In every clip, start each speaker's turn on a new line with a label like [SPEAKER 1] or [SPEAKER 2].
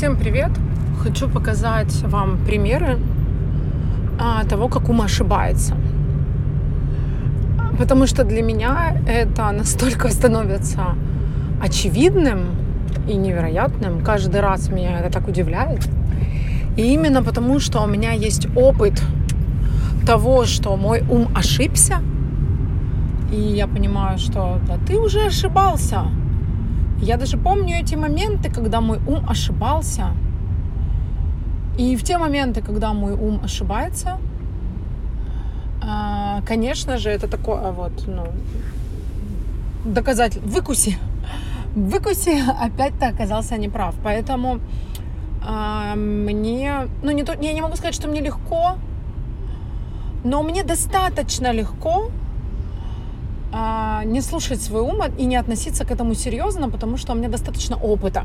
[SPEAKER 1] Всем привет! Хочу показать вам примеры а, того, как ум ошибается. Потому что для меня это настолько становится очевидным и невероятным. Каждый раз меня это так удивляет. И именно потому, что у меня есть опыт того, что мой ум ошибся, и я понимаю, что да ты уже ошибался, я даже помню эти моменты, когда мой ум ошибался. И в те моменты, когда мой ум ошибается, а, конечно же, это такое вот, ну, доказатель, выкуси, выкуси, опять-то оказался неправ. Поэтому а, мне, ну, не то, я не могу сказать, что мне легко, но мне достаточно легко а, не слушать свой ум и не относиться к этому серьезно, потому что у меня достаточно опыта.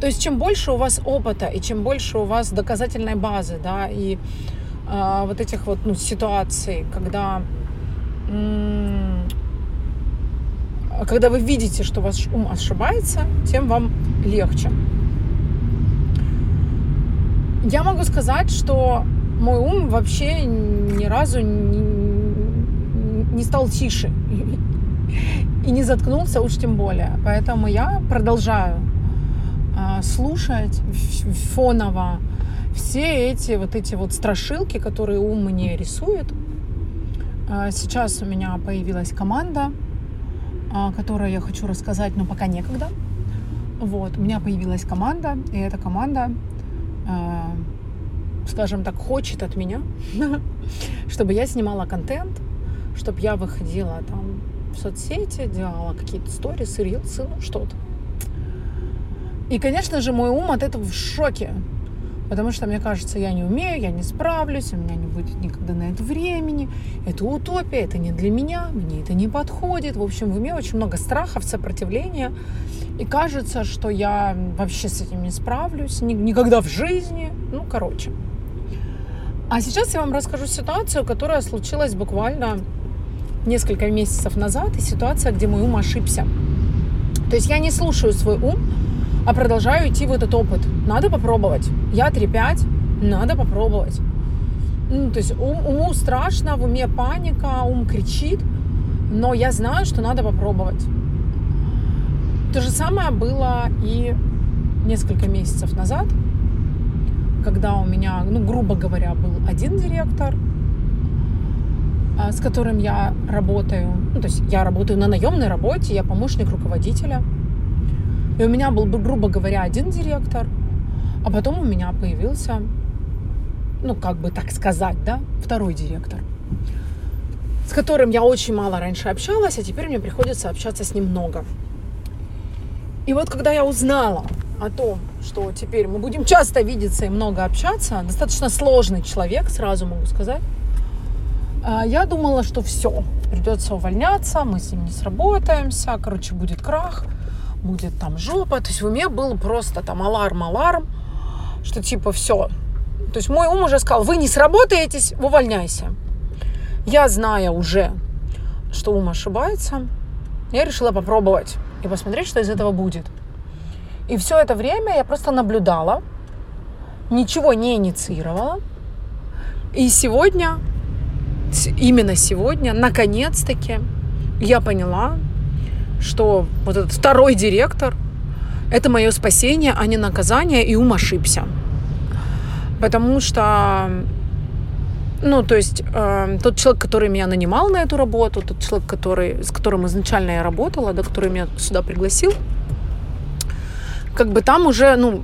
[SPEAKER 1] То есть чем больше у вас опыта и чем больше у вас доказательной базы, да, и а, вот этих вот ну, ситуаций, когда когда вы видите, что ваш ум ошибается, тем вам легче. Я могу сказать, что мой ум вообще ни разу не, не стал тише и не заткнулся уж тем более. Поэтому я продолжаю э, слушать фоново все эти вот эти вот страшилки, которые ум мне рисует. Э, сейчас у меня появилась команда, э, которую я хочу рассказать, но пока некогда. Вот, у меня появилась команда, и эта команда, скажем так, хочет от меня, чтобы я снимала контент, чтобы я выходила там соцсети, делала какие-то сторисы, рилсы, ну что-то. И, конечно же, мой ум от этого в шоке. Потому что, мне кажется, я не умею, я не справлюсь, у меня не будет никогда на это времени. Это утопия, это не для меня, мне это не подходит. В общем, в уме очень много страхов, сопротивления. И кажется, что я вообще с этим не справлюсь, никогда в жизни. Ну, короче. А сейчас я вам расскажу ситуацию, которая случилась буквально несколько месяцев назад и ситуация, где мой ум ошибся. То есть я не слушаю свой ум, а продолжаю идти в этот опыт. Надо попробовать. Я 3-5, надо попробовать. Ну, то есть ум, уму страшно, в уме паника, ум кричит, но я знаю, что надо попробовать. То же самое было и несколько месяцев назад, когда у меня, ну, грубо говоря, был один директор, с которым я работаю. Ну, то есть я работаю на наемной работе, я помощник руководителя. И у меня был, грубо говоря, один директор, а потом у меня появился, ну, как бы так сказать, да, второй директор, с которым я очень мало раньше общалась, а теперь мне приходится общаться с ним много. И вот когда я узнала о том, что теперь мы будем часто видеться и много общаться, достаточно сложный человек, сразу могу сказать, а, я думала, что все, придется увольняться, мы с ним не сработаемся, короче, будет крах, будет там жопа. То есть в уме был просто там аларм, аларм, что типа все. То есть мой ум уже сказал, вы не сработаетесь, увольняйся. Я, зная уже, что ум ошибается, я решила попробовать и посмотреть, что из этого будет. И все это время я просто наблюдала, ничего не инициировала. И сегодня именно сегодня, наконец-таки, я поняла, что вот этот второй директор – это мое спасение, а не наказание, и ум ошибся. Потому что, ну, то есть, э, тот человек, который меня нанимал на эту работу, тот человек, который, с которым изначально я работала, да, который меня сюда пригласил, как бы там уже, ну,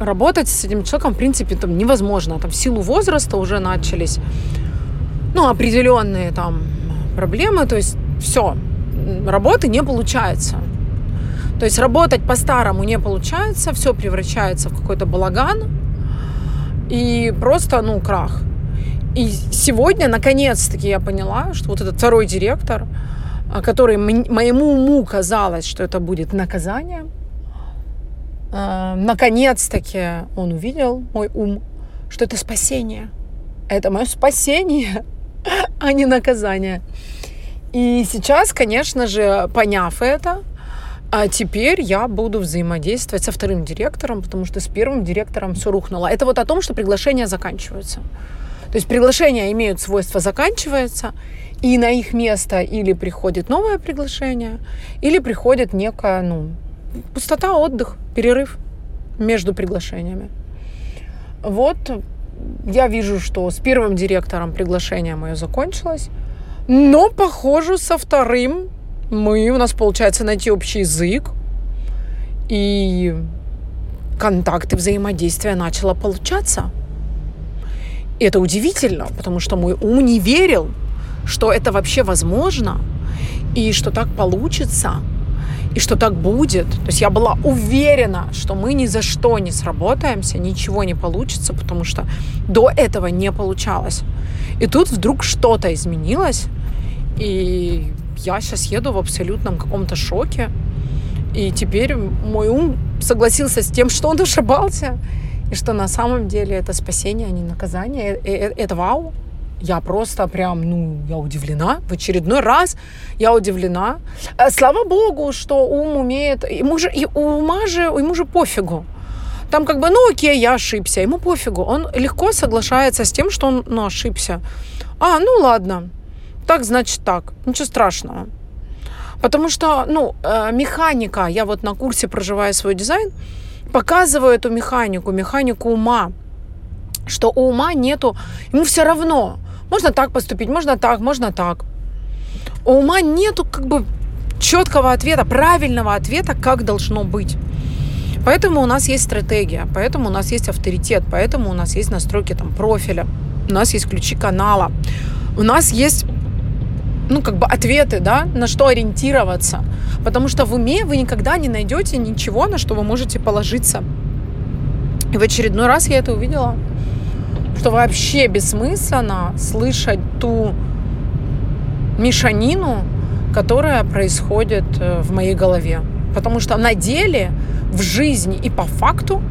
[SPEAKER 1] работать с этим человеком, в принципе, там невозможно. Там в силу возраста уже начались ну, определенные там проблемы, то есть все, работы не получается. То есть работать по-старому не получается, все превращается в какой-то балаган и просто, ну, крах. И сегодня, наконец-таки, я поняла, что вот этот второй директор, а, который моему уму казалось, что это будет наказание, а, наконец-таки он увидел, мой ум, что это спасение. Это мое спасение а не наказание. И сейчас, конечно же, поняв это, А теперь я буду взаимодействовать со вторым директором, потому что с первым директором все рухнуло. Это вот о том, что приглашения заканчиваются. То есть приглашения имеют свойство заканчиваться, и на их место или приходит новое приглашение, или приходит некая, ну, пустота, отдых, перерыв между приглашениями. Вот я вижу, что с первым директором приглашение мое закончилось, но, похоже, со вторым мы, у нас получается найти общий язык, и контакты, взаимодействия начало получаться. И это удивительно, потому что мой ум не верил, что это вообще возможно, и что так получится, и что так будет. То есть я была уверена, что мы ни за что не сработаемся, ничего не получится, потому что до этого не получалось. И тут вдруг что-то изменилось, и я сейчас еду в абсолютном каком-то шоке. И теперь мой ум согласился с тем, что он ошибался, и что на самом деле это спасение, а не наказание. Это вау. Я просто прям, ну, я удивлена. В очередной раз я удивлена. Э, слава богу, что ум умеет... Ему же, и ума же, ему же пофигу. Там как бы, ну окей, я ошибся. Ему пофигу. Он легко соглашается с тем, что он ну, ошибся. А, ну ладно. Так, значит так. Ничего страшного. Потому что, ну, э, механика, я вот на курсе проживая свой дизайн, показываю эту механику, механику ума, что у ума нету, ему все равно, можно так поступить, можно так, можно так. У ума нету как бы четкого ответа, правильного ответа, как должно быть. Поэтому у нас есть стратегия, поэтому у нас есть авторитет, поэтому у нас есть настройки там профиля, у нас есть ключи канала, у нас есть ну, как бы ответы, да, на что ориентироваться. Потому что в уме вы никогда не найдете ничего, на что вы можете положиться. И в очередной раз я это увидела что вообще бессмысленно слышать ту мешанину, которая происходит э, в моей голове. Потому что на деле, в жизни и по факту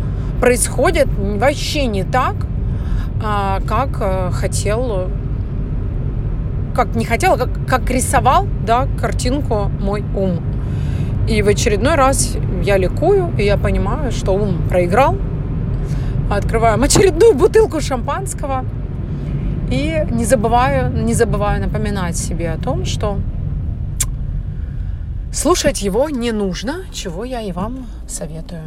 [SPEAKER 1] происходит вообще не так, а, как э, хотел, как не хотел, а как, как рисовал да, картинку мой ум. И в очередной раз я ликую, и я понимаю, что ум проиграл, открываем очередную бутылку шампанского. И не забываю, не забываю напоминать себе о том, что слушать его не нужно, чего я и вам советую.